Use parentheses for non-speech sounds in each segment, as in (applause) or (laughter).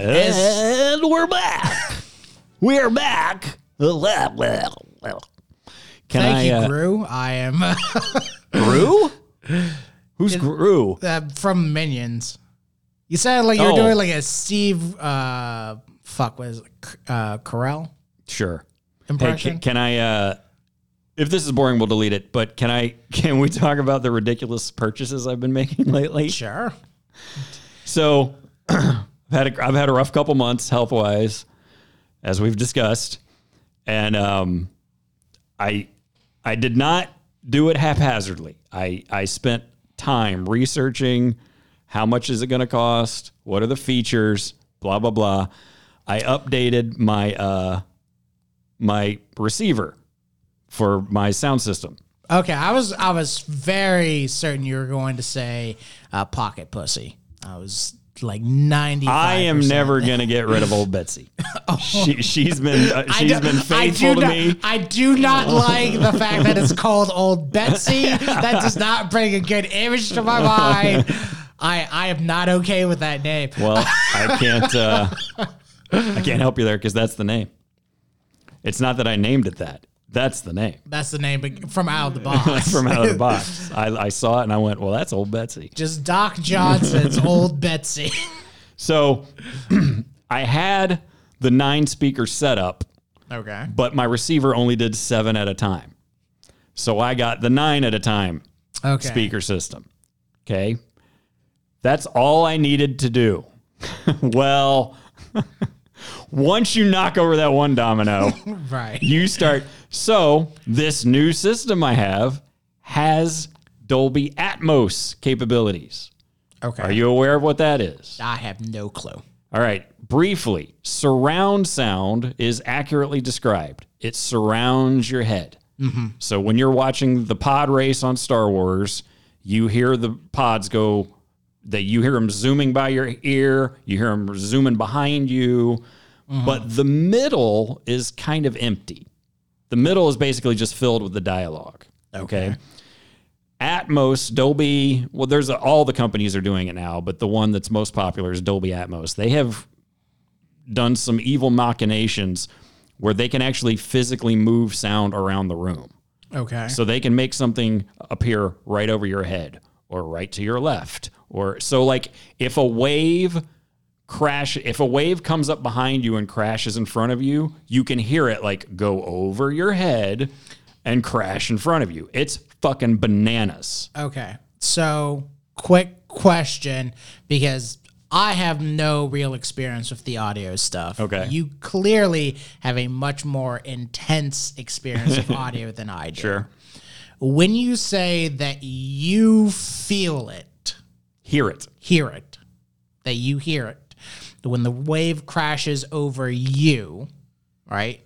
And we're back. We're back. Well, well, well. Can Thank I, you, uh, Gru. I am Gru? Who's Gru? uh, from Minions. You sounded like you were Oh. doing like a Steve, uh, fuck, what is it? Uh, Carell Sure. Hey, impression. can, can I? Uh, if this is boring, we'll delete it. But can I? (laughs) Can we talk about the ridiculous purchases I've been making (laughs) lately? sure. So, (clears throat) I've had a, I've had a rough couple months health wise, as we've discussed, and um, I I did not do it haphazardly. I I spent time researching how much is it going to cost, what are the features, blah blah blah. I updated my uh my receiver for my sound system. Okay, I was I was very certain you were going to say uh, pocket pussy. I was like ninety. I am never gonna get rid of old Betsy. (laughs) she, she's been uh, she's been faithful do to not, me. I do not (laughs) like the fact that it's called Old Betsy. That does not bring a good image to my mind. I I am not okay with that name. Well, I can't uh, I can't help you there because that's the name. It's not that I named it that. That's the name That's the name but from out of the box. (laughs) from out of the (laughs) box. I, I saw it and I went, well, that's old Betsy. Just Doc Johnson's (laughs) Old Betsy. So (clears throat) I had the nine speaker setup, Okay. but my receiver only did seven at a time. So I got the nine at a time Okay. speaker system. Okay. That's all I needed to do. well, once you knock over that one domino, Right. you start. So, this new system I have has Dolby Atmos capabilities. Okay. Are you aware of what that is? I have no clue. All right, briefly, surround sound is accurately described. It surrounds your head. Mm-hmm. So when you're watching the pod race on Star Wars, you hear the pods go. That you hear them zooming by your ear. You hear them zooming behind you. Mm-hmm. But the middle is kind of empty. The middle is basically just filled with the dialogue. okay? Atmos, Dolby, well, there's a, all the companies are doing it now, but the one that's most popular is Dolby Atmos. They have done some evil machinations where they can actually physically move sound around the room. Okay. So they can make something appear right over your head or right to your left. Or so like if a wave crash if a wave comes up behind you and crashes in front of you, you can hear it like go over your head and crash in front of you. It's fucking bananas. Okay. So, quick question because I have no real experience with the audio stuff. Okay. You clearly have a much more intense experience of (laughs) audio than I do. Sure. When you say that you feel it, Hear it. hear it, that you hear it, when the wave crashes over you, right?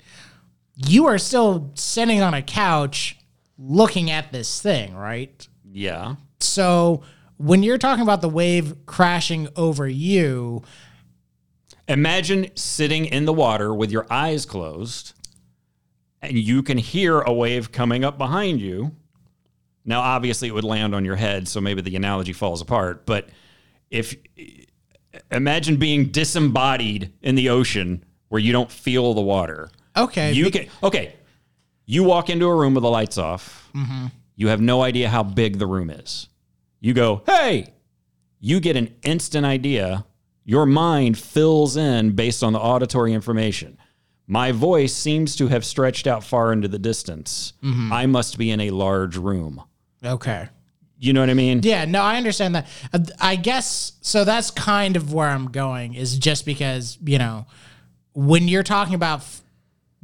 You are still sitting on a couch looking at this thing, right? Yeah. So when you're talking about the wave crashing over you, Imagine sitting in the water with your eyes closed and you can hear a wave coming up behind you. Now, obviously, it would land on your head, so maybe the analogy falls apart. But if imagine being disembodied in the ocean where you don't feel the water, okay, you can, okay, you walk into a room with the lights off. Mm-hmm. You have no idea how big the room is. You go, hey, you get an instant idea. Your mind fills in based on the auditory information. My voice seems to have stretched out far into the distance. Mm-hmm. I must be in a large room. okay. You know what I mean? Yeah, no, I understand that. Uh, I guess so. That's kind of where I'm going. Is just because you know when you're talking about f-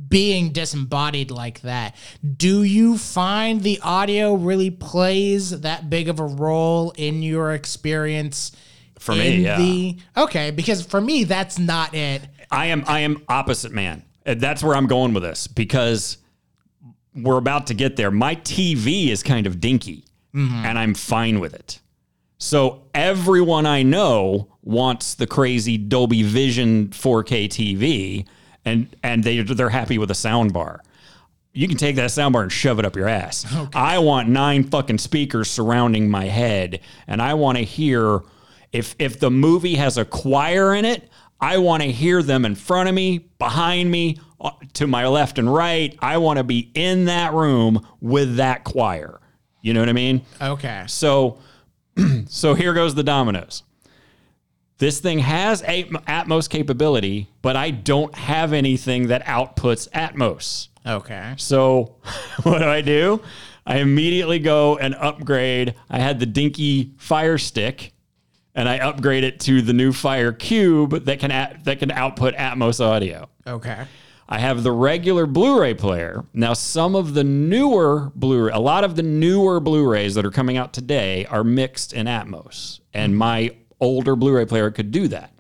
being disembodied like that, do you find the audio really plays that big of a role in your experience? For me, yeah. the okay, because for me that's not it. I am I am opposite man. That's where I'm going with this because we're about to get there. My TV is kind of dinky and I'm fine with it. So everyone I know wants the crazy Dolby Vision 4K TV and and they they're happy with a sound bar. You can take that sound bar and shove it up your ass. I want nine fucking speakers surrounding my head and I want to hear if if the movie has a choir in it, I want to hear them in front of me, behind me, uh, to my left and right. I want to be in that room with that choir. You know what I mean? Okay. So, (clears throat) so here goes the dominoes. This thing has a Atmos capability, but I don't have anything that outputs Atmos. Okay. So, (laughs) what do I do? I immediately go and upgrade. I had the dinky Fire Stick, and I upgrade it to the new Fire Cube that can at, that can output Atmos audio. Okay. I have the regular Blu-ray player. Now, some of the newer Blu-ray, a lot of the newer Blu-rays that are coming out today are mixed in Atmos, and mm-hmm. my older Blu-ray player could do that.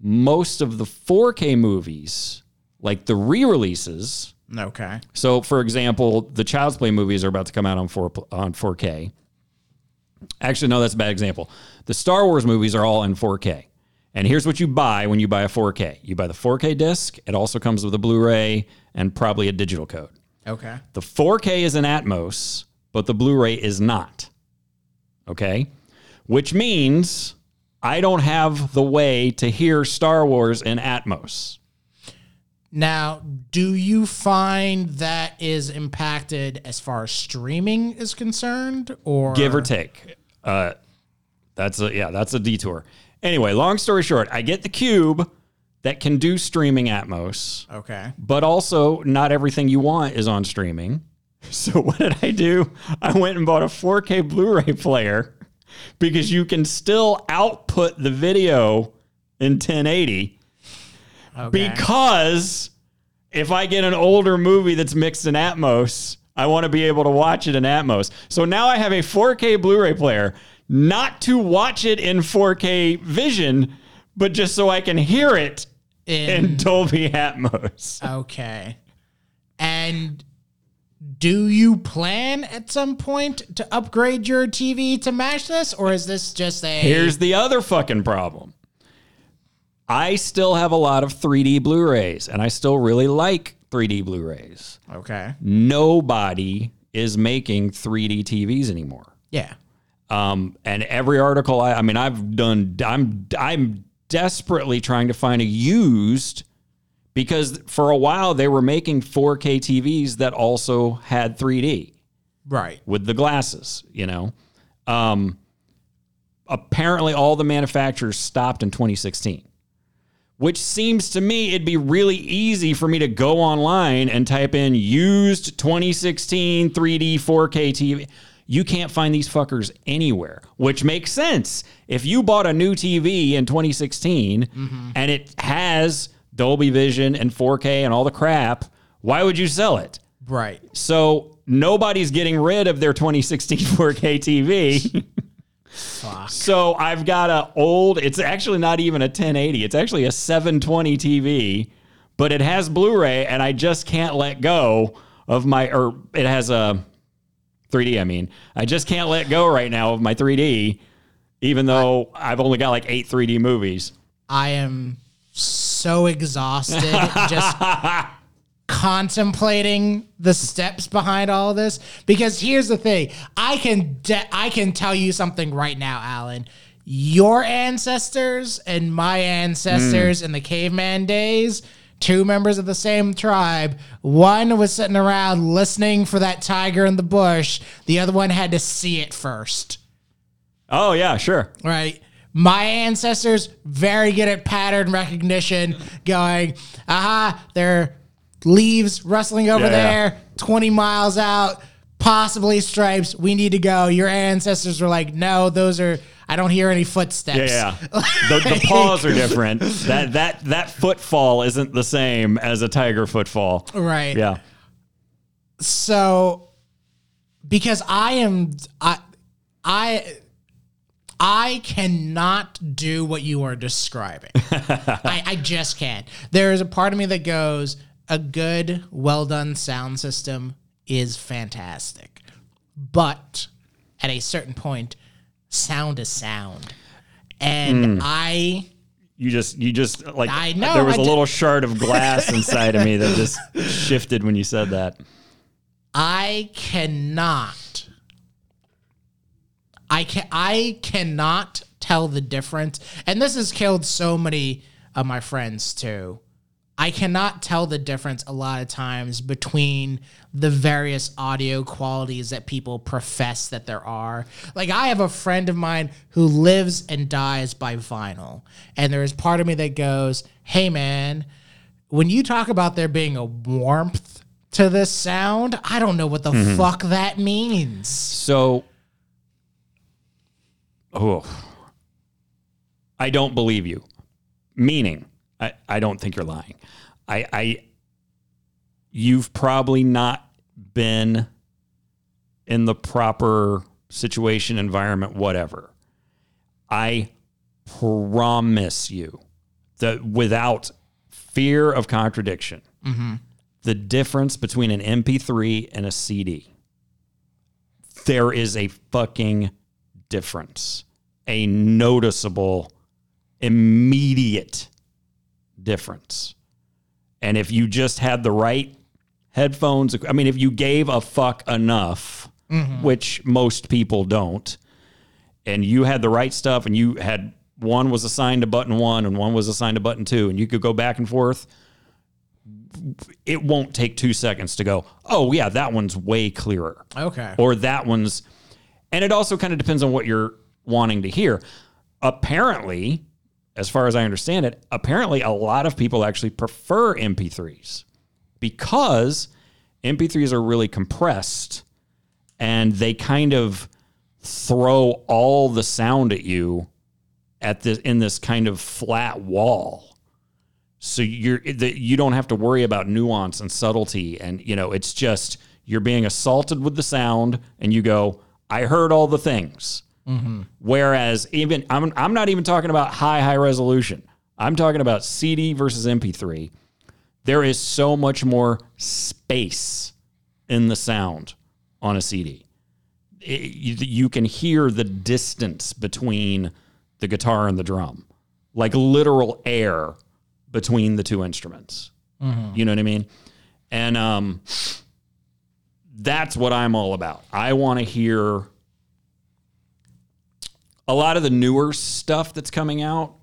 Most of the 4K movies, like the re-releases, Okay. so, for example, the Child's Play movies are about to come out on four on 4K. Actually, no, that's a bad example. The Star Wars movies are all in 4K. And here's what you buy when you buy a 4K. You buy the 4K disc. It also comes with a Blu-ray and probably a digital code. Okay. The 4K is in Atmos, but the Blu-ray is not. Okay? Which means I don't have the way to hear Star Wars in Atmos. Now, do you find that is impacted as far as streaming is concerned, or give or take. Uh, that's a yeah, that's a detour. Anyway, long story short, I get the cube that can do streaming Atmos, Okay. but also not everything you want is on streaming. (laughs) So what did I do? I went and bought a 4K Blu-ray player because you can still output the video in 1080 Okay. because if I get an older movie that's mixed in Atmos, I want to be able to watch it in Atmos. So now I have a 4K Blu ray player, not to watch it in 4K vision, but just so I can hear it in In- (laughs) Dolby Atmos. okay. And do you plan at some point to upgrade your TV to match this, or is this just a Here's the other fucking problem. I still have a lot of 3D Blu rays, and I still really like 3D Blu rays. okay? Nobody is making 3D TVs anymore. Yeah. Um, and every article I, I mean, I've done, I'm, I'm desperately trying to find a used because for a while they were making 4K TVs that also had 3D Right. with the glasses, you know. Um, apparently all the manufacturers stopped in 2016. Which seems to me it'd be really easy for me to go online and type in used 2016 3D 4K TV. You can't find these fuckers anywhere, which makes sense. If you bought a new TV in 2016 mm-hmm. and it has Dolby Vision and 4K and all the crap, why would you sell it? Right. So nobody's getting rid of their 2016 4K (laughs) TV. Fuck. so I've got a old. It's actually not even a 1080. It's actually a 720 TV, but it has Blu-ray, and I just can't let go of my. Or it has a 3D. I mean, I just can't let go right now of my 3D, even though I've only got like eight 3D movies. I am so exhausted just (laughs) contemplating the steps behind all this because here's the thing I can de- I can tell you something right now Alan your ancestors and my ancestors mm. in the caveman days two members of the same tribe one was sitting around listening for that tiger in the bush the other one had to see it first Oh yeah, sure. right? My ancestors very good at pattern recognition, going, aha, there are leaves rustling over Yeah, yeah. there, 20 miles out, possibly stripes. We need to go. Your ancestors were like, no, those are I don't hear any footsteps. Yeah, yeah. (laughs) The, the paws are different. That that that footfall isn't the same as a tiger footfall. Right. Yeah. So because I am I I I cannot do what you are describing. (laughs) I, I just can't. There is a part of me that goes, a good, well done sound system is fantastic. But at a certain point, sound is sound. And hmm. I You just you just like I know, there was I a ju- little shard of glass (laughs) inside of me that just shifted when you said that. I cannot. I can I cannot tell the difference. And this has killed so many of my friends too. I cannot tell the difference a lot of times between the various audio qualities that people profess that there are. Like I have a friend of mine who lives and dies by vinyl. And there is part of me that goes, "Hey man, when you talk about there being a warmth to this sound, I don't know what the mm-hmm. fuck that means." So, oh, I don't believe you. Meaning, I, I don't think you're lying. I, I, you've probably not been in the proper situation, environment, whatever. I promise you that without fear of contradiction, mm-hmm. the difference between an MP3 and a CD there is a fucking difference, a noticeable, immediate difference. And if you just had the right headphones, I mean, if you gave a fuck enough, mm-hmm. which most people don't, and you had the right stuff and you had one was assigned to button one and one was assigned to button two, and you could go back and forth, it won't take two seconds to go, oh, yeah, that one's way clearer Okay. or that one's and it also kind of depends on what you're wanting to hear apparently as far as i understand it apparently a lot of people actually prefer mp3s because mp3s are really compressed and they kind of throw all the sound at you at this in this kind of flat wall. So you're the, you don't have to worry about nuance and subtlety and you know it's just you're being assaulted with the sound and you go i heard all the things whereas even I'm, I'm not even talking about high high resolution i'm talking about cd versus mp3 there is so much more space in the sound on a cd It- you, you can hear the distance between the guitar and the drum like literal air between the two instruments. You know what I mean? And um, that's what I'm all about. I want to hear a lot of the newer stuff that's coming out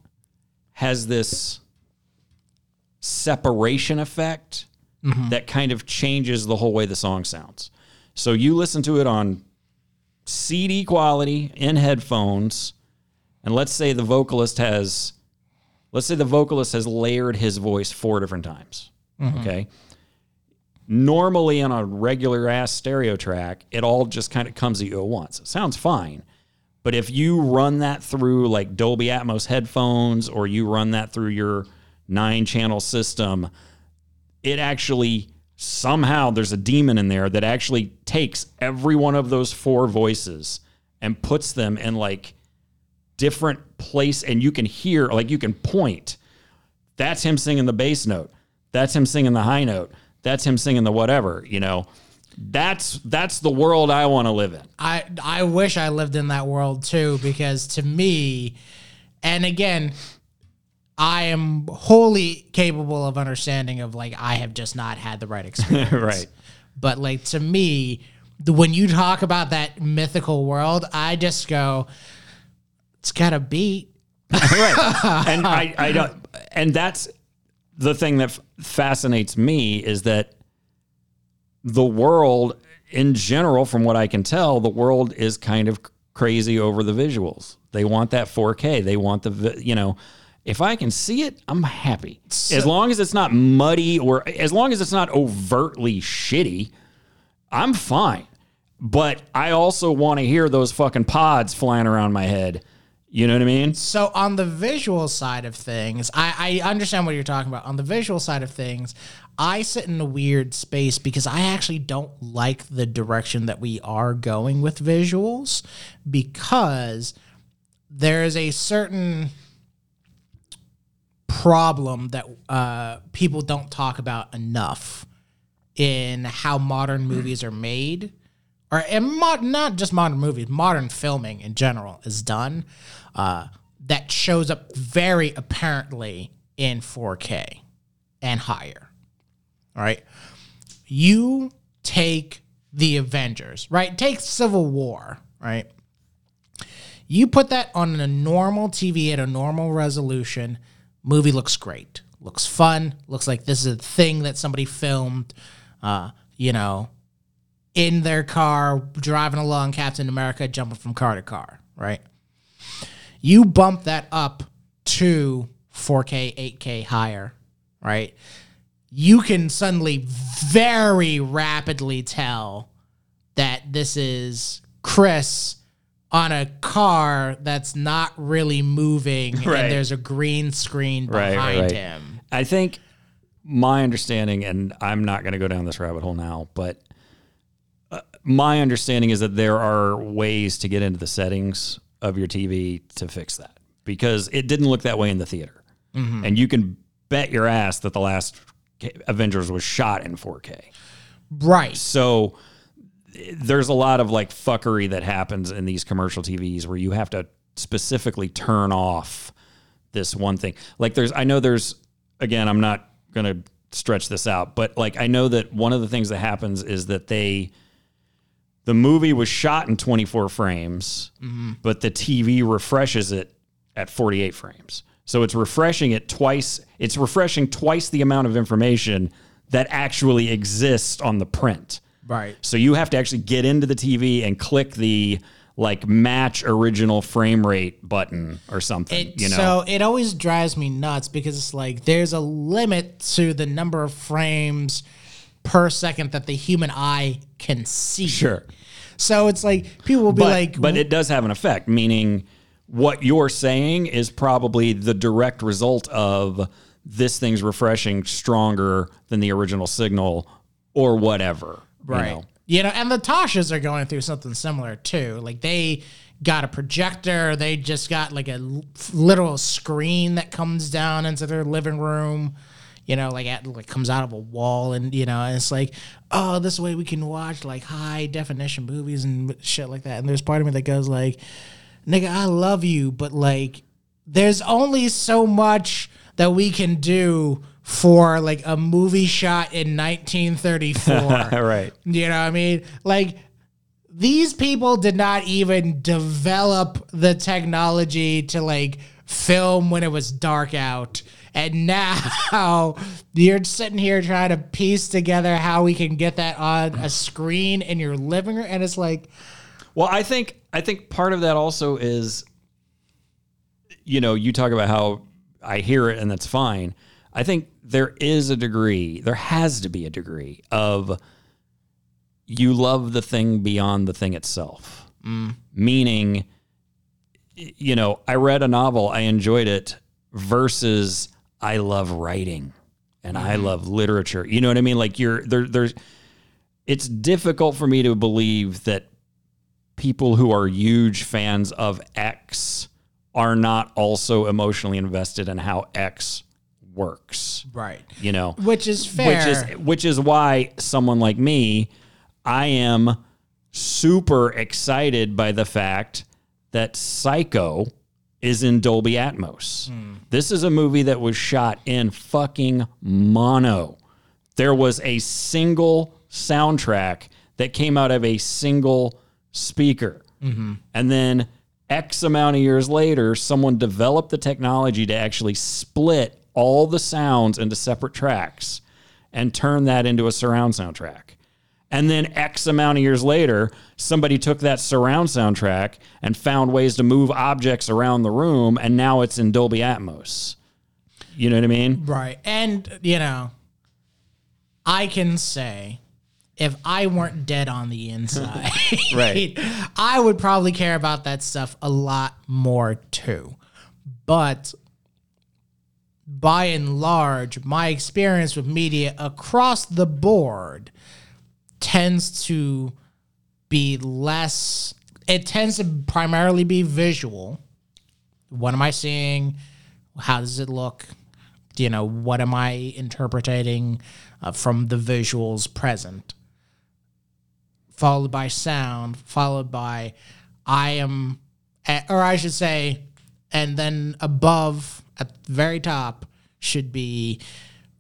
has this separation effect mm-hmm. that kind of changes the whole way the song sounds. So you listen to it on CD quality in headphones, and let's say the vocalist has let's say the vocalist has layered his voice four different times. Mm-hmm. Okay. Normally on a regular ass stereo track, it all just kind of comes at you at once. It sounds fine. But if you run that through like Dolby Atmos headphones or you run that through your nine channel system, it actually somehow there's a demon in there that actually takes every one of those four voices and puts them in like different place and you can hear like you can point. That's him singing the bass note. That's him singing the high note. That's him singing the whatever you know that's that's the world i want to live in I I wish I lived in that world too because to me, and again, I am wholly capable of understanding of like I have just not had the right (laughs) experience. right But like to me, when you talk about that mythical world, I just go, it's got a beat. (laughs) right and i i don't (laughs) and that's the thing that fascinates me is that the world in general from what i can tell the world is kind of crazy over the visuals. They want that 4k they want the you know if i can see it i'm happy. As long as it's not muddy or as long as it's not overtly shitty i'm fine. But i also want to hear those fucking pods flying around my head. You know what i mean? So on the visual side of things, I, I understand what you're talking about. On the visual side of things, I sit in a weird space because I actually don't like the direction that we are going with visuals because there is a certain problem that uh, people don't talk about enough in how modern movies are made or and mod, not just modern movies, modern filming in general is done. Uh, that shows up very apparently in 4K and higher. All right, you take the Avengers, right? Take Civil War, right? You put that on a normal TV at a normal resolution, movie looks great. Looks fun. Looks like this is a thing that somebody filmed, uh, you know, in their car, driving along Captain America, jumping from car to car, right? You bump that up to 4K, 8K higher, right? You can suddenly very rapidly tell that this is Chris on a car that's not really moving Right. and there's a green screen Right, behind right. him. I think my understanding, and I'm not going to go down this rabbit hole now, but uh, my understanding is that there are ways to get into the settings of your TV to fix that because it didn't look that way in the theater. And you can bet your ass that the last Avengers was shot in 4K. Right. So there's a lot of like fuckery that happens in these commercial TVs where you have to specifically turn off this one thing. Like there's I know there's again, I'm not going to stretch this out, but like I know that one of the things that happens is that they the movie was shot in 24 frames, mm-hmm. but the TV refreshes it at 48 frames. So it's refreshing it twice. It's refreshing twice the amount of information that actually exists on the print. Right. So you have to actually get into the TV and click the like match original frame rate button or something. It, you know, So it always drives me nuts because it's like there's a limit to the number of frames per second that the human eye can see. sure. So it's like people will be But, like, but it does have an effect, meaning what you're saying is probably the direct result of this thing's refreshing stronger than the original signal or whatever. you right. know? You know, and the Toshas are going through something similar too. Like they got a projector, they just got like a literal screen that comes down into their living room. You know, like at, like comes out of a wall, and you know, and it's like, oh, this way we can watch like high definition movies and shit like that. And there's part of me that goes like, nigga, I love you, but like, there's only so much that we can do for like a movie shot in 1934. (laughs) right. You know what I mean? Like these people did not even develop the technology to like film when it was dark out. And now (laughs) you're sitting here trying to piece together how we can get that on a screen in your living room. And it's like, Well, I think I think part of that also is, you know, you talk about how I hear it and that's fine. I think there is a degree, there has to be a degree of you love the thing beyond the thing itself. Mm. Meaning, you know, I read a novel, I enjoyed it, versus I love writing and I mm-hmm. love literature. You know what I mean? Like you're there. There's. It's difficult for me to believe that people who are huge fans of X are not also emotionally invested in how X works. right. You know, Which is fair. which is which is why someone like me, I am super excited by the fact that Psycho is in Dolby Atmos. Hmm. This is a movie that was shot in fucking mono. There was a single soundtrack that came out of a single speaker. And then X amount of years later, someone developed the technology to actually split all the sounds into separate tracks and turn that into a surround soundtrack. And then X amount of years later, somebody took that surround soundtrack and found ways to move objects around the room, and now it's in Dolby Atmos. You know what I mean? Right. And, you know, I can say if I weren't dead on the inside, (laughs) Right. I would probably care about that stuff a lot more too. But by and large, my experience with media across the board tends to be less, it tends to primarily be visual. What am I seeing? How does it look? you know what am i interpreting uh, from the visuals present followed by sound followed by i am or i should say and then above at the very top should be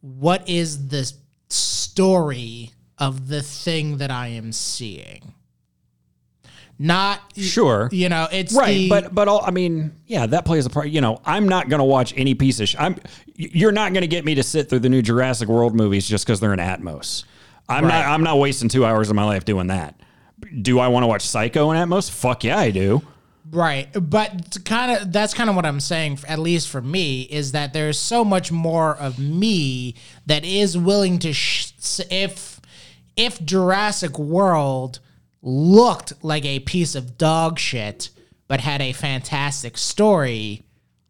what is the story of the thing that i am seeing Not Sure. You know, it's Right, the- but but all, I mean, yeah, that plays a part. You know, I'm not to watch any piece of. Sh- I'm. You're not to get me to sit through the new Jurassic World movies just because they're in Atmos. I'm Right. not. I'm not wasting two hours of my life doing that. Do I want to watch Psycho in Atmos? Fuck yeah, I do. Right, but kind of that's kind of what I'm saying. At least for me, is that there's so much more of me that is willing to sh- if if Jurassic World looked like a piece of dog shit but had a fantastic story,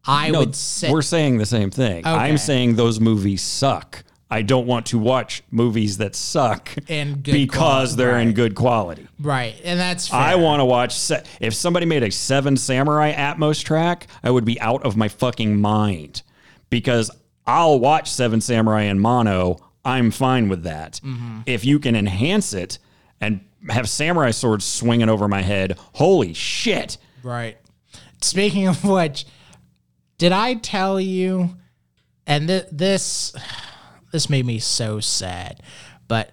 I No, would say we're saying the same thing. Okay. I'm saying those movies suck. I don't want to watch movies that suck good because quality, they're in good quality. right, and that's fair. I want to watch. Se- if somebody made a Seven Samurai Atmos track, I would be out of my fucking mind because I'll watch Seven Samurai in mono. I'm fine with that. Mm-hmm. If you can enhance it and have samurai swords swinging over my head, holy shit! Right. Speaking of which, did I tell you? And th- this this made me so sad. But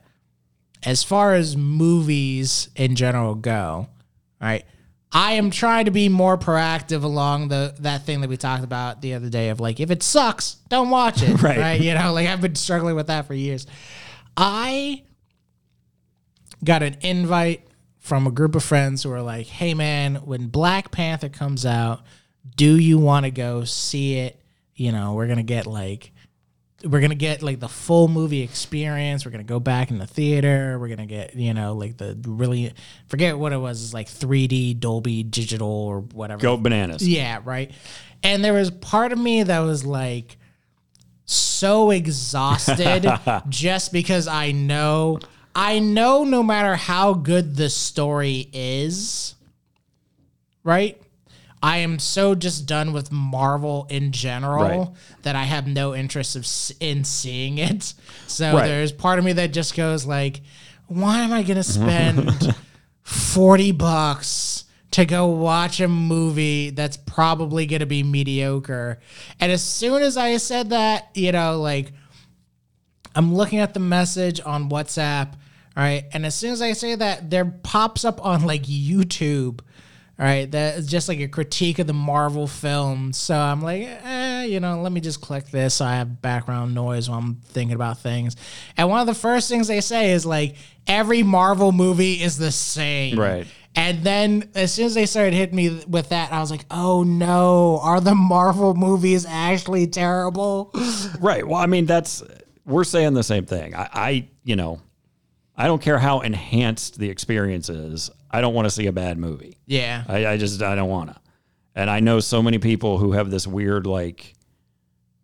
as far as movies in general go, right? I am trying to be more proactive along the that thing that we talked about the other day of like if it sucks, don't watch it. (laughs) Right. right. You know, like I've been struggling with that for years. I got an invite from a group of friends who were like, "Hey man, when Black Panther comes out, do you want to go see it? You know, we're going to get like we're going to get like the full movie experience. We're going to go back in the theater. We're going to get, you know, like the really forget what it was, it's like 3D Dolby digital or whatever. Go bananas. Yeah, right. And there was part of me that was like so exhausted (laughs) just because I know I know no matter how good the story is, right? I am so just done with Marvel in general Right. that I have no interest of in seeing it. So Right. there's part of me that just goes like, why am I going to spend (laughs) 40 bucks to go watch a movie that's probably going to be mediocre. And as soon as I said that, you know, like I'm looking at the message on WhatsApp, all right? And as soon as I say that, there pops up on like YouTube, all right? That is just like a critique of the Marvel films. So I'm like, eh, you know, let me just click this so I have background noise while I'm thinking about things. And one of the first things they say is like, every Marvel movie is the same. Right. And then as soon as they started hitting me with that, I was like, oh no, are the Marvel movies actually terrible? (laughs) Right. Well, I mean, that's we're saying the same thing. I, I you know, I don't care how enhanced the experience is. I don't want to see a bad movie. Yeah. I, I just I don't want to. And I know so many people who have this weird like,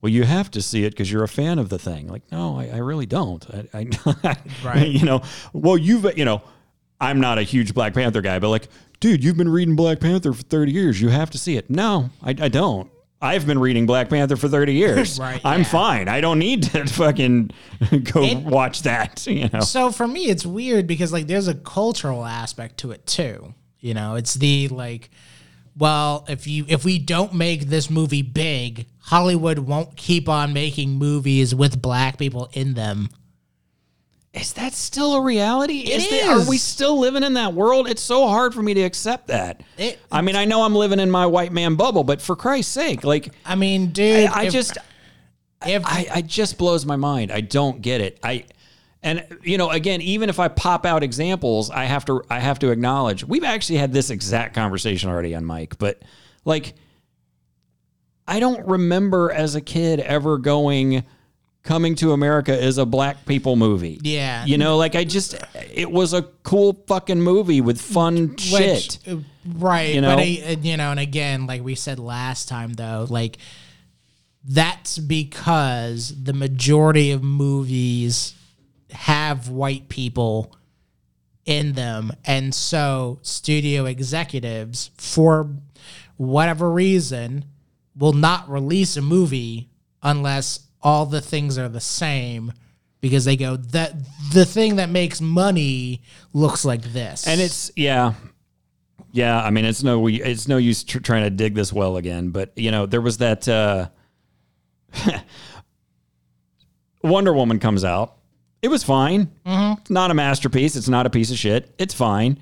well, you have to see it because you're a fan of the thing. Like, no, I, I really don't. I, I (laughs) Right. You know, well, you've you know, I'm not a huge Black Panther guy, but like, dude, you've been reading Black Panther for 30 years. You have to see it. No, I, I don't. I've been reading Black Panther for 30 years. (laughs) Right, I'm yeah. fine. I don't need to fucking (laughs) go It- watch that. (laughs) You know. So for me, it's weird because like there's a cultural aspect to it too. You know, it's the like, well, if you if we don't make this movie big, Hollywood won't keep on making movies with black people in them. Is that still a reality? It that- Are we still living in that world? It's so hard for me to accept that. It- I mean, I know I'm living in my white man bubble, but for Christ's sake, like, I mean, dude, I, I if- just, if I, I just blows my mind. I don't get it. I, and you know, again, even if I pop out examples, I have to, I have to acknowledge we've actually had this exact conversation already on Mike, but like, I don't remember as a kid ever going. Coming to America is a black people movie. Yeah. You know, like I just, it was a cool fucking movie with fun shit. Uh, right? You but? I, uh, you know, and again, like we said last time, though, like that's because the majority of movies have white people in them, and so studio executives, for whatever reason, will not release a movie unless all the things are the same. Because they go that the thing that makes money looks like this, And it's yeah, yeah. I mean, it's no it's no use tr- trying to dig this well again. But you know, there was that uh, (laughs) Wonder Woman comes out. It was fine. It's not a masterpiece. It's not a piece of shit. It's fine.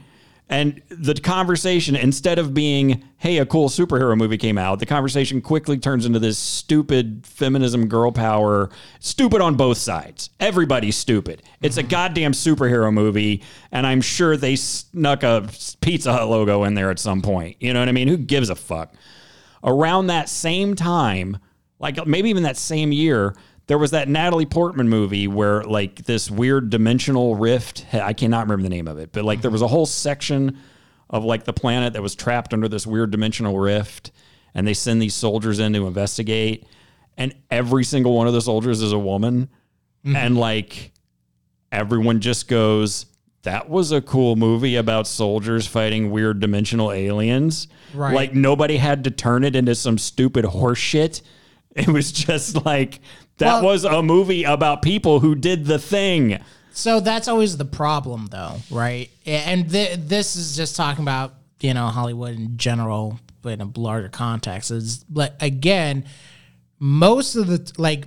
And the conversation, instead of being, hey, a cool superhero movie came out, the conversation quickly turns into this stupid feminism, girl power, stupid on both sides. Everybody's stupid. It's a goddamn superhero movie, and I'm sure they snuck a Pizza Hut logo in there at some point. You know what I mean? Who gives a fuck? Around that same time, like maybe even that same year, there was that Natalie Portman movie where like this weird dimensional rift. I cannot remember the name of it, but like there mm-hmm. was a whole section of like the planet that was trapped under this weird dimensional rift, and they send these soldiers in to investigate, and every single one of the soldiers is a woman, mm-hmm. and like everyone just goes. That was a cool movie about soldiers fighting weird dimensional aliens. Right. Like nobody had to turn it into some stupid horse shit. It was just like that Well- was a movie about people who did the thing. So that's always the problem, though, right? And th- this is just talking about you know Hollywood in general, but in a larger context. Is like again, most of the like.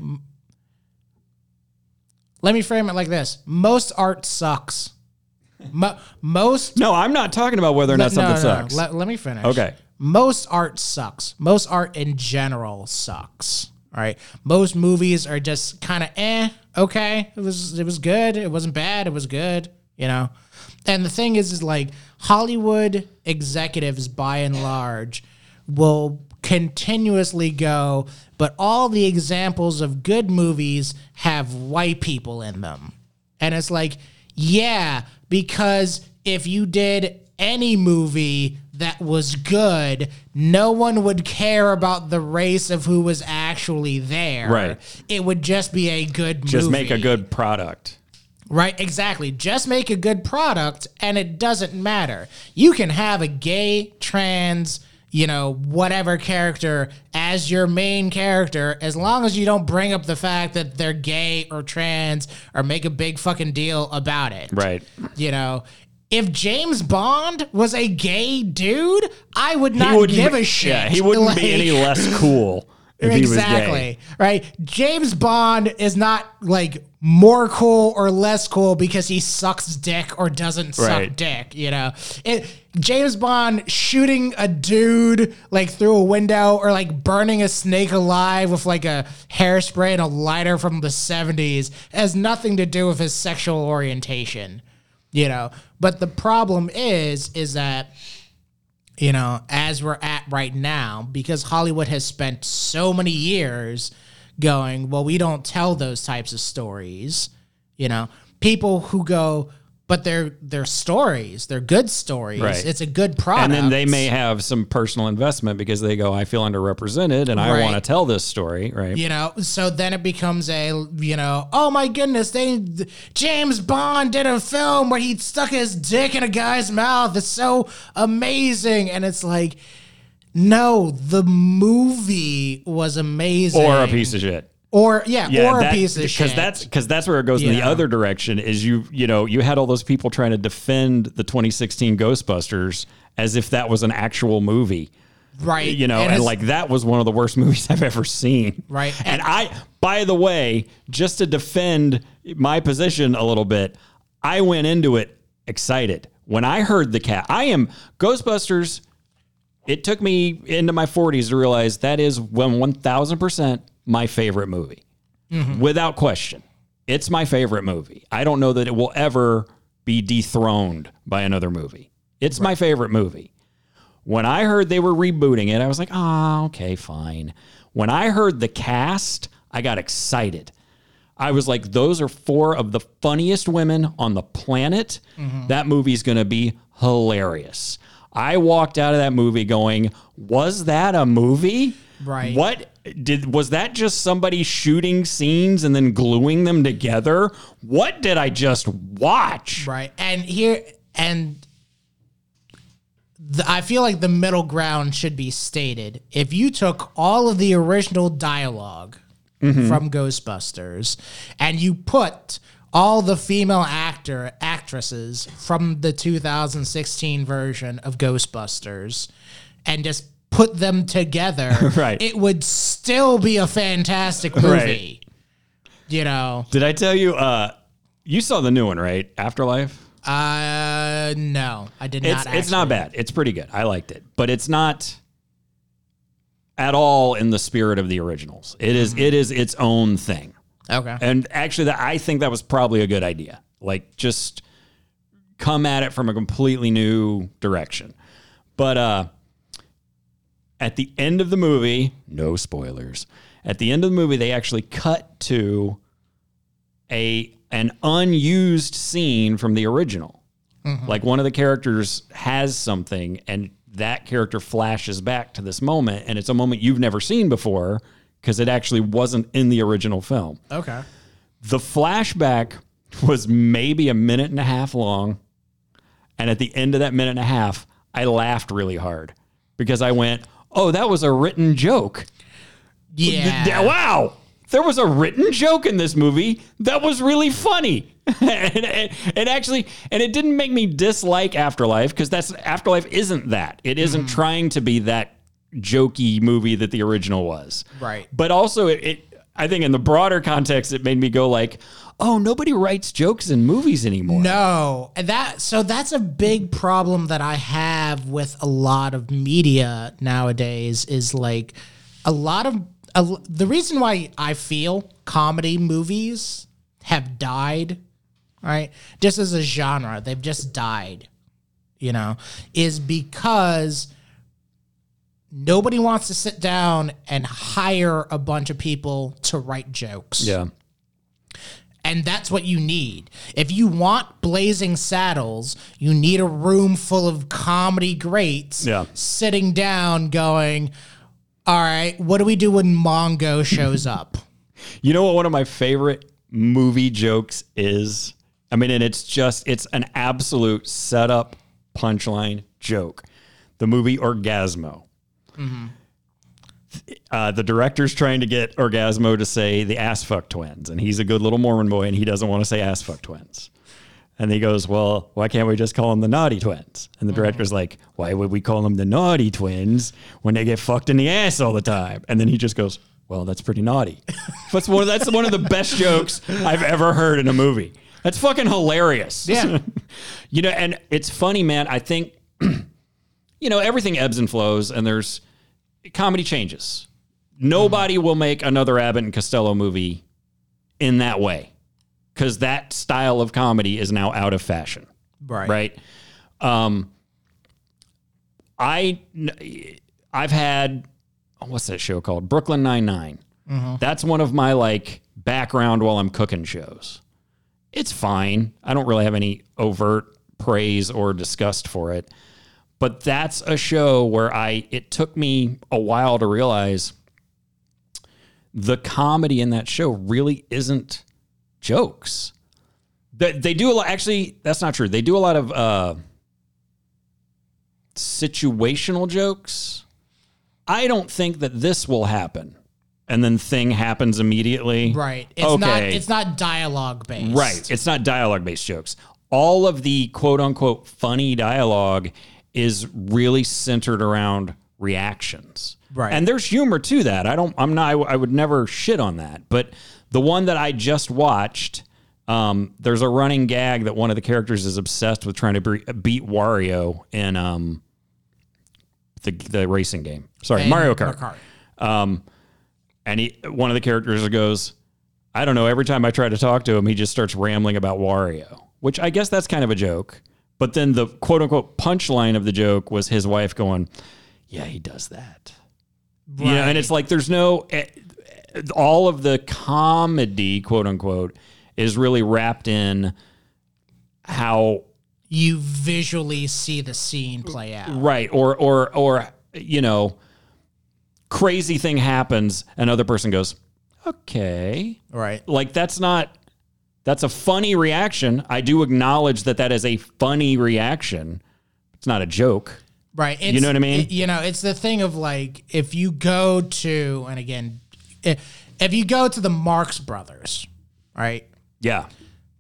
Let me frame it like this: most art sucks. Mo- most No, I'm not talking about whether or not no, something no, no. sucks. Let, let me finish. Okay. Most art sucks. Most art in general sucks. All right. Most movies are just kind of eh, okay. It was it was good. It wasn't bad. It was good, you know. And the thing is is like Hollywood executives by and large will continuously go, but all the examples of good movies have white people in them. And it's like, yeah, because if you did any movie that was good, no one would care about the race of who was actually there. Right. It would just be a good Just movie. make a good product. Right, exactly. Just make a good product and it doesn't matter. You can have a gay, trans, you know, whatever character as your main character as long as you don't bring up the fact that they're gay or trans or make a big fucking deal about it. Right. You know, if James Bond was a gay dude, I would not give a shit. Yeah, he wouldn't Like- be any less cool (laughs) if he was exactly. Right? James bond is not like more cool or less cool because he sucks dick or doesn't suck Right. dick you know? It, james bond shooting a dude like through a window or like burning a snake alive with like a hairspray and a lighter from the 70s has nothing to do with his sexual orientation you know but the problem is is that you know, as we're at right now, because Hollywood has spent so many years going, well, we don't tell those types of stories. You know, people who go, but they're they're stories, they're good stories. Right. It's a good product. And then they may have some personal investment because they go, I feel underrepresented and I Right. want to tell this story. Right. you know, so then it becomes a, you know, oh my goodness, they James Bond did a film where he stuck his dick in a guy's mouth. It's so amazing, and it's like, no, the movie was amazing, Or a piece of shit. Or yeah, or a piece of shit. because that's because that's where it goes in the Yeah. other direction. Is you you know you had all those people trying to defend the 2016 Ghostbusters as if that was an actual movie. right, You know, and, it's- like that was one of the worst (laughs) movies I've ever seen. Right. And I, by the way, just to defend my position a little bit, I went into it excited. When I heard the cat, I am Ghostbusters. It took me into my 40s to realize that is when 1000% my favorite movie. Mm-hmm. Without question. It's my favorite movie. I don't know that it will ever be dethroned by another movie. It's my favorite movie. When I heard they were rebooting it, I was like, oh, okay, fine. When I heard the cast, I got excited. I was like, those are four of the funniest women on the planet. Mm-hmm. That movie's going to be hilarious. I walked out of that movie going, was that a movie? Right. What did was that just somebody shooting scenes and then gluing them together? What did I just watch? right, and here and. The, I feel like the middle ground should be stated. If you took all of the original dialogue mm-hmm. from Ghostbusters and you put all the female actor actresses from the 2016 version of Ghostbusters and just put them together, (laughs) Right. it would still be a fantastic movie. You know, Did I tell you uh you saw the new one, right? Afterlife? Uh, no, I did It's not. it's not bad. It's pretty good. I liked it, but it's not at all in the spirit of the originals. It is- it is its own thing. Okay. And actually, that I think that was probably a good idea. Like, just come at it from a completely new direction. But uh, at the end of the movie, no spoilers. At the end of the movie, they actually cut to a an unused scene from the original. Mm-hmm. Like one of the characters has something, and that character flashes back to this moment, and it's a moment you've never seen before because it actually wasn't in the original film. Okay. The flashback was maybe a minute and a half long. And at the end of that minute and a half, I laughed really hard because I went, Oh, that was a written joke. Yeah. Th- wow. There was a written joke in this movie that was really funny. (laughs) and, and, and actually, and it didn't make me dislike Afterlife because that's Afterlife isn't that. It isn't mm-hmm. trying to be that jokey movie that the original was. Right. But also, it, it I think in the broader context, it made me go like, "Oh, nobody writes jokes in movies anymore." No, and that so that's a big problem that I have with a lot of media nowadays is like a lot of a, the reason why I feel comedy movies have died, right? Just as a genre, they've just died. You know, is because nobody wants to sit down and hire a bunch of people to write jokes. Yeah. And that's what you need. If you want Blazing Saddles, you need a room full of comedy greats Yeah. sitting down going, All right, what do we do when Mongo shows up? (laughs) You know what one of my favorite movie jokes is? I mean, and it's just it's an absolute setup punchline joke. The movie Orgazmo. Mm-hmm. Uh, the director's trying to get Orgazmo to say the ass fuck twins, and he's a good little Mormon boy, and he doesn't want to say ass fuck twins. And he goes, Well, why can't we just call them the naughty twins? And the director's like, Why would we call them the naughty twins when they get fucked in the ass all the time? And then he just goes, Well, that's pretty naughty. (laughs) That's one of, that's one of the best jokes I've ever heard in a movie. That's fucking hilarious. Yeah. (laughs) you know, and it's funny, man. I think, (clears throat) you know, everything ebbs and flows, and there's comedy changes. Nobody will make another Abbott and Costello movie in that way because that style of comedy is now out of fashion, Right. right? Um, I I've had what's that show called Brooklyn Nine That's one of my like background while I'm cooking shows. It's fine. I don't really have any overt praise or disgust for it. But that's a show where I it took me a while to realize the comedy in that show really isn't jokes. They, they do a lot. Actually, that's not true. They do a lot of uh, situational jokes. I don't think that this will happen, and then thing happens immediately. Right. It's not Okay. it's not dialogue based. Right. It's not dialogue based jokes. All of the quote unquote funny dialogue is really centered around reactions. Right. And there's humor to that. I don't, I'm not, I, I would never shit on that. But the one that I just watched, um, there's a running gag that one of the characters is obsessed with trying to bre- beat Wario in um, the, the racing game. Sorry, And Mario Kart. Kart. Um, and he, one of the characters goes, I don't know. Every time I try to talk to him, he just starts rambling about Wario, which I guess that's kind of a joke. But then the quote unquote punchline of the joke was his wife going, Yeah, he does that. You know, and it's like there's no, eh, all of the comedy, quote unquote, is really wrapped in how You visually see the scene play out. Right. Or or or you know, crazy thing happens, another person goes, "Okay." Right. Like that's not that's a funny reaction. I do acknowledge that that is a funny reaction. It's not a joke. Right. It's, know what I mean? it- you know, it's the thing of like if you go to and again, if you go to the Marx Brothers, right? Yeah.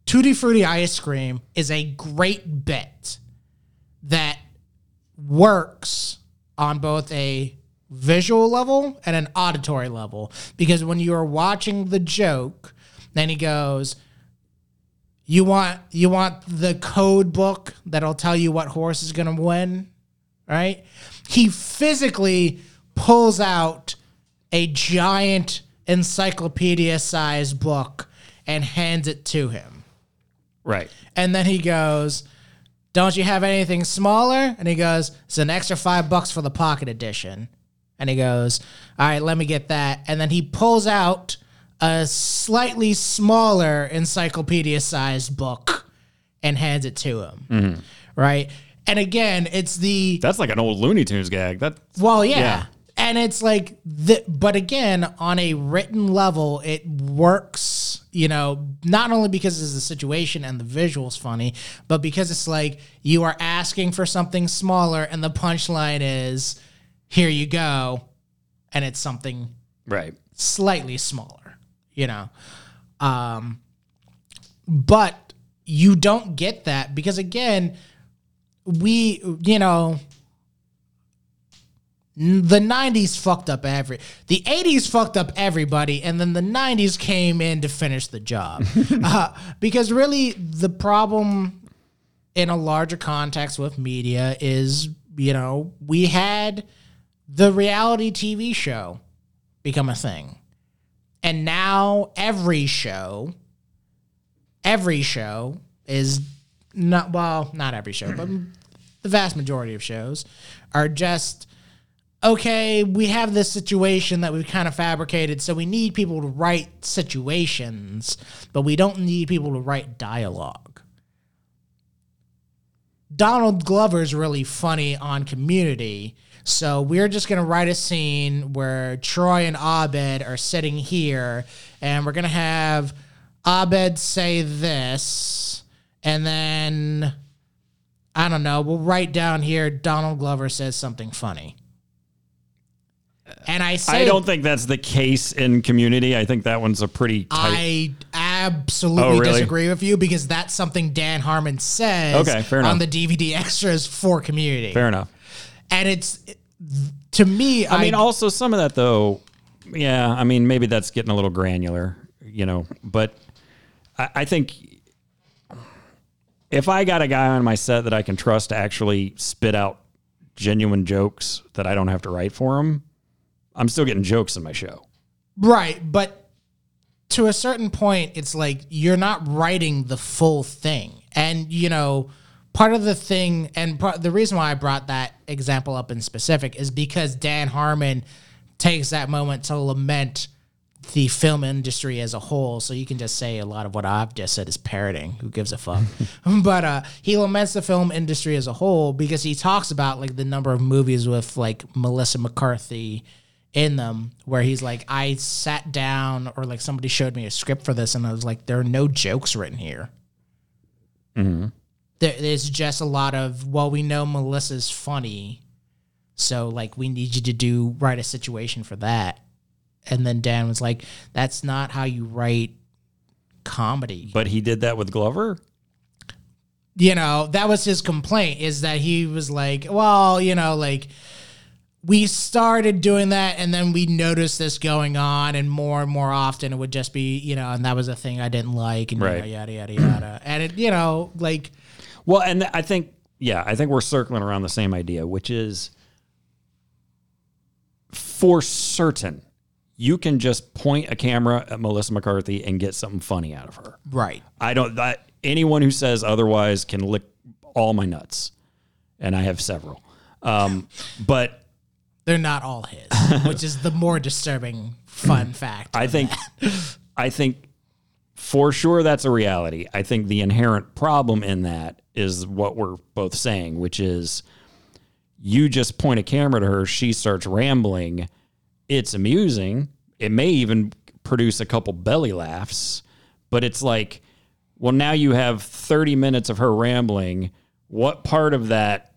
Tutti Frutti ice cream is a great bit that works on both a visual level and an auditory level because when you are watching the joke, then he goes, You want you want the code book that'll tell you what horse is going to win, right? He physically pulls out a giant encyclopedia-sized book and hands it to him. Right. And then he goes, Don't you have anything smaller? And he goes, It's an extra five bucks for the pocket edition. And he goes, All right, let me get that. And then he pulls out a slightly smaller encyclopedia sized book and hands it to him. Mm-hmm. Right. And again, it's the That's like an old Looney Tunes gag. That well, yeah. Yeah. And it's like the but again, on a written level, it works, you know, not only because it's the situation and the visuals funny, but because it's like you are asking for something smaller and the punchline is here you go and it's something right. slightly smaller, you know. Um but you don't get that because again, we you know the 90s fucked up every the 80s fucked up everybody and then the 90s came in to finish the job (laughs) uh, because really the problem in a larger context with media is you know we had the reality tv show become a thing and now every show every show is not well not every show but the vast majority of shows are just okay we have this situation that we've kind of fabricated so we need people to write situations but we don't need people to write dialogue. Donald glover's really funny on community so we're just going to write a scene where troy and abed are sitting here and we're going to have abed say this and then I don't know. We'll write down here Donald Glover says something funny. And I say I don't think that's the case in Community. I think that one's a pretty tight. I absolutely Oh, really? disagree with you because that's something Dan Harmon says Okay, fair enough. on the DVD (laughs) extras for Community. Fair enough. And it's to me I mean, also some of that though. Yeah, I mean, maybe that's getting a little granular, you know. But I, I think if I got a guy on my set that I can trust to actually spit out genuine jokes that I don't have to write for him, I'm still getting jokes in my show. Right, but to a certain point, it's like you're not writing the full thing. And, you know, part of the thing, and part, the reason why I brought that example up in specific is because Dan Harmon takes that moment to lament the film industry as a whole. So you can just say a lot of what I've just said is parroting. Who gives a fuck? (laughs) but uh, he laments the film industry as a whole because he talks about like the number of movies with like Melissa McCarthy in them where he's like, I sat down or like somebody showed me a script for this and I was like, there are no jokes written here. There, there's just a lot of, well, we know Melissa's funny. So like we need you to do write a situation for that. And then Dan was like, that's not how you write comedy. But he did that with Glover. you know, that was his complaint is that he was like, well, you know, like we started doing that and then we noticed this going on and more and more often it would just be, you know, and that was a thing I didn't like and you know, yada yada yada. and it, you know, like Well, and I think, yeah, I think we're circling around the same idea, which is for certain, you can just point a camera at Melissa McCarthy and get something funny out of her. right. I don't, that, anyone who says otherwise can lick all my nuts, and I have several. Um, (laughs) but They're not all his, (laughs) which is the more disturbing fun fact. I think, I think for sure that's a reality. I think the inherent problem in that is what we're both saying, which is you just point a camera to her, she starts rambling. It's amusing. It may even produce a couple belly laughs, but it's like, well, now you have 30 minutes of her rambling. What part of that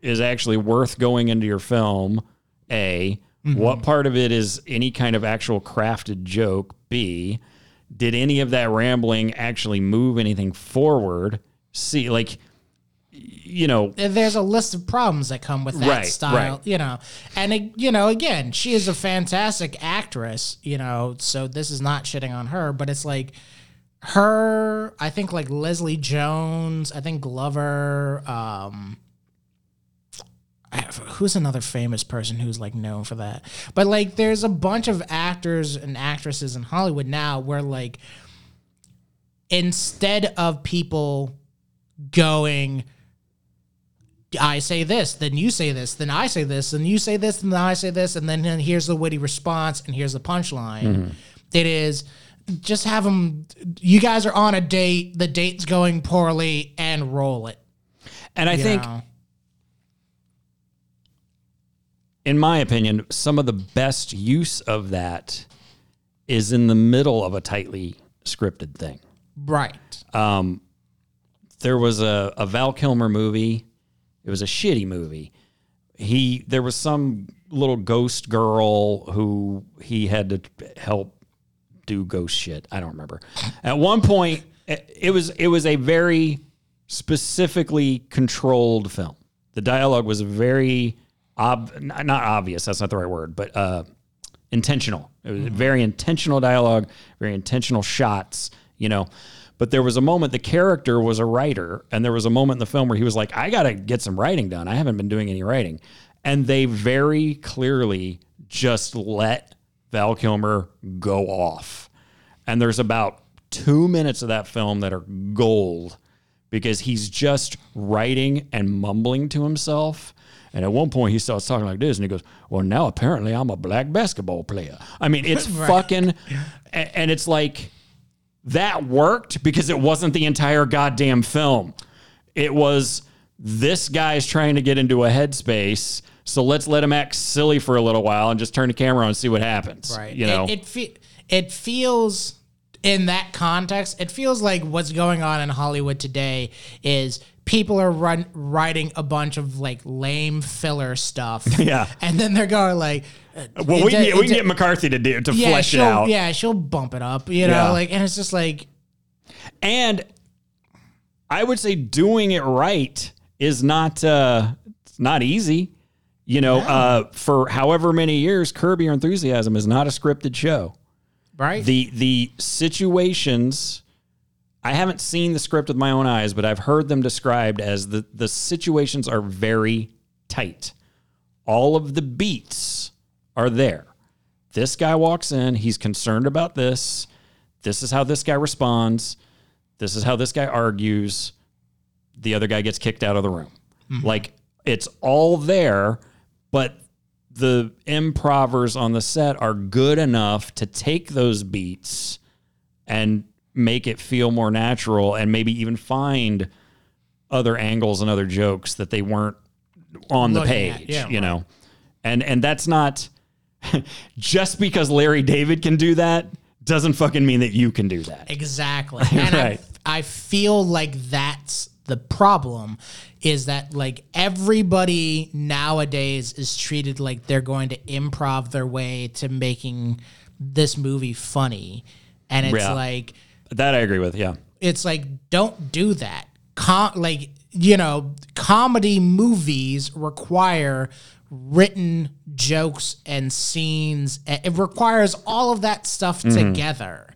is actually worth going into your film? A. Mm-hmm. What part of it is any kind of actual crafted joke? B. Did any of that rambling actually move anything forward? C. Like, you know, there's a list of problems that come with that Right, style, right. you know. And it, you know, again, she is a fantastic actress, you know. So this is not shitting on her, but it's like her, I think like Leslie Jones, I think Glover, um I- who's another famous person who's like known for that? But like there's a bunch of actors and actresses in Hollywood now where like instead of people going I say this, then you say this, then I say this, then you say this, and then I say this, and then, here's the witty response, and here's the punchline. Mm-hmm. It is just have them. You guys are on a date. The date's going poorly, and roll it. And I you think, know? in my opinion, some of the best use of that is in the middle of a tightly scripted thing. right. Um, there was a, a Val Kilmer movie. It was a shitty movie. He there was some little ghost girl who he had to help do ghost shit. I don't remember. At one point, it was it was a very specifically controlled film. The dialogue was very ob not not obvious. That's not the right word, but uh, intentional. It was very intentional dialogue, very intentional shots. You know. But there was a moment the character was a writer, and there was a moment in the film where he was like, "I got to get some writing done. I haven't been doing any writing," and they very clearly just let Val Kilmer go off. And there's about two minutes of that film that are gold because he's just writing and mumbling to himself. And at one point, he starts talking like this, and he goes, "Well, now apparently I'm a black basketball player." I mean, it's (laughs) fucking, and it's like that worked because it wasn't the entire goddamn film. It was this guy's trying to get into a headspace, so let's let him act silly for a little while and just turn the camera on and see what happens. Right. You know. it it, fe- it feels in that context, it feels like what's going on in Hollywood today is people are run writing a bunch of like lame filler stuff. (laughs) Yeah. and then they're going like, well, we can, get, we can get McCarthy to do to yeah, flesh it she'll- out. Yeah, she'll bump it up, you know, Yeah. like, and it's just like, And I would say doing it right is not uh it's not easy. You know, uh for however many years Curb Your Enthusiasm is not a scripted show. right? The the situations I haven't seen the script with my own eyes, but I've heard them described as the the situations are very tight. All of the beats are there. This guy walks in, he's concerned about this. This is how this guy responds. This is how this guy argues. The other guy gets kicked out of the room. Mm-hmm. Like it's all there, but the improvers on the set are good enough to take those beats and make it feel more natural and maybe even find other angles and other jokes that they weren't on the Looking at, page, yeah, you know. And and that's not (laughs) just because Larry David can do that doesn't fucking mean that you can do that. Exactly. (laughs) And Right. I, I feel like that's the problem is that like everybody nowadays is treated like they're going to improv their way to making this movie funny. And it's Yeah. like That I agree with, yeah. it's like don't do that. Com- like you know, comedy movies require written jokes and scenes. It requires all of that stuff mm-hmm. together.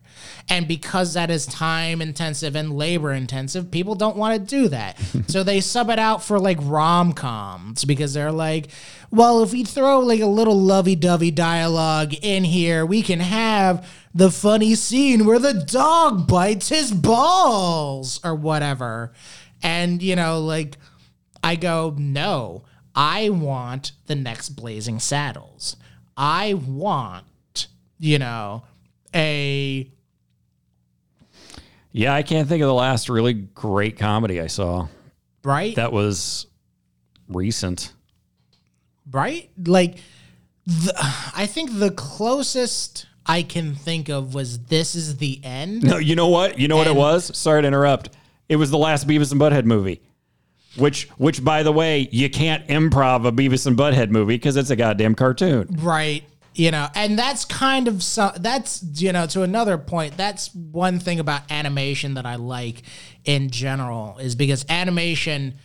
And because that is time intensive and labor intensive, people don't want to do that. (laughs) so they sub it out for like rom coms because they're like, well, if we throw like a little lovey dovey dialogue in here, we can have the funny scene where the dog bites his balls or whatever. And, you know, like, I go, no, I want the next Blazing Saddles. I want, you know, a Yeah, I can't think of the last really great comedy I saw. right, That was recent. right, like, the, I think the closest I can think of was "This Is the End." No, you know what? You know what it was? Sorry to interrupt. It was the last Beavis and Butthead movie. Which which by the way, you can't improv a Beavis and Butthead movie because it's a goddamn cartoon. Right. You know, and that's kind of so that's you know to another point. That's one thing about animation that I like in general is because animation,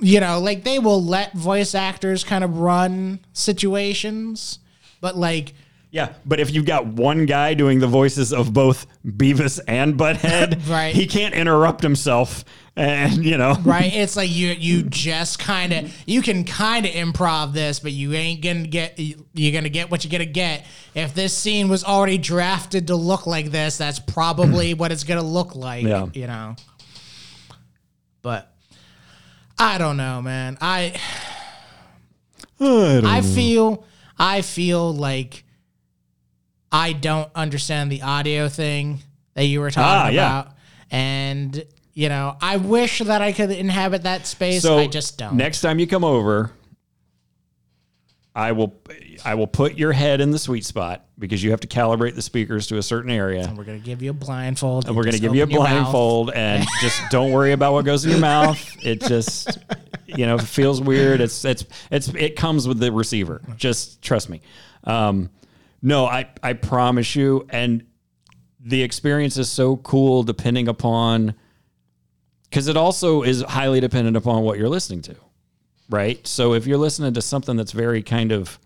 you know, like they will let voice actors kind of run situations, but like Yeah, but if you've got one guy doing the voices of both Beavis and Butthead, (laughs) Right. he can't interrupt himself, and you know, right? It's like you you just kind of you can kind of improv this, but you ain't gonna get you're gonna get what you're gonna get. If this scene was already drafted to look like this, that's probably (clears throat) what it's gonna look like. Yeah. you know. But I don't know, man. I I feel I feel like I don't understand the audio thing that you were Ah, talking yeah. about. And you know, I wish that I could inhabit that space. so I just don't. Next time you come over, I will I will put your head in the sweet spot because you have to calibrate the speakers to a certain area. we're gonna give you a blindfold. And we're going to give you a blindfold and (laughs) just don't worry about what goes in your mouth. It just, you know, if it feels weird. It's, it's, it's, it comes with the receiver. Just trust me. Um, no, I, I promise you. And the experience is so cool depending upon, because it also is highly dependent upon what you're listening to. Right. So if you're listening to something that's very kind of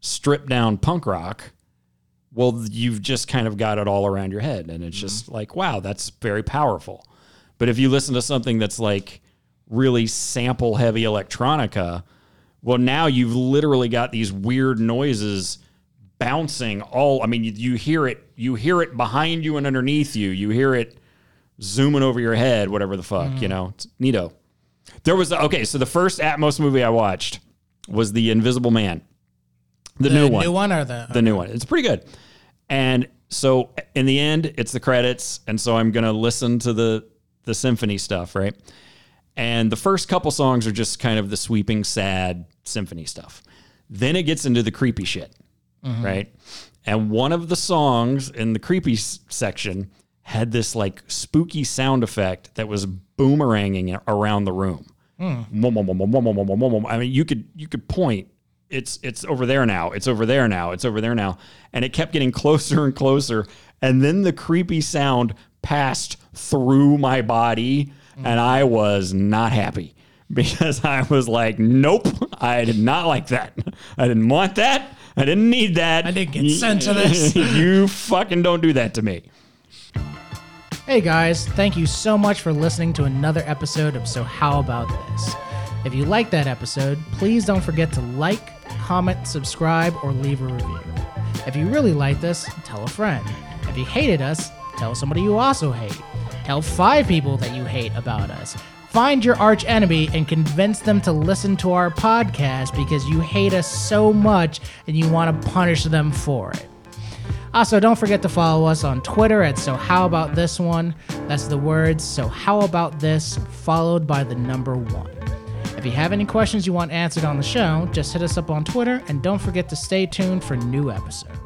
stripped down punk rock, well, you've just kind of got it all around your head. And it's mm-hmm. just like, wow, that's very powerful. But if you listen to something that's like really sample heavy electronica, well, now you've literally got these weird noises bouncing all. I mean, you, you hear it, you hear it behind you and underneath you. You hear it zooming over your head, whatever the fuck, you mm. know, it's neato. There was, okay, so the first Atmos movie I watched was The Invisible Man, the, the new one New one or the, the new one. It's pretty good. And so in the end, it's the credits, and so I'm gonna listen to the the symphony stuff, right? And the first couple songs are just kind of the sweeping, sad symphony stuff. Then it gets into the creepy shit, mm-hmm. right? And one of the songs in the creepy section had this like spooky sound effect that was boomeranging around the room. Hmm. I mean, you could you could point. It's it's over there now. It's over there now. It's over there now. And it kept getting (laughs) closer and closer. And then the creepy sound passed through my body, hmm. and I was not happy (laughs) because I was like, nope, I did not like that. I didn't want that. I didn't need that. I didn't get sent to (laughs) this. you fucking don't do that to me. Hey guys, thank you so much for listening to another episode of So How About This. If you like that episode, please don't forget to like, comment, subscribe, or leave a review. If you really liked us, tell a friend. If you hated us, tell somebody you also hate. Tell five people that you hate about us. Find your arch enemy and convince them to listen to our podcast because you hate us so much and you want to punish them for it. Ah, also, don't forget to follow us on Twitter at So How About This One. That's the words So How About This, followed by the number one. If you have any questions you want answered on the show, just hit us up on Twitter and don't forget to stay tuned for new episodes.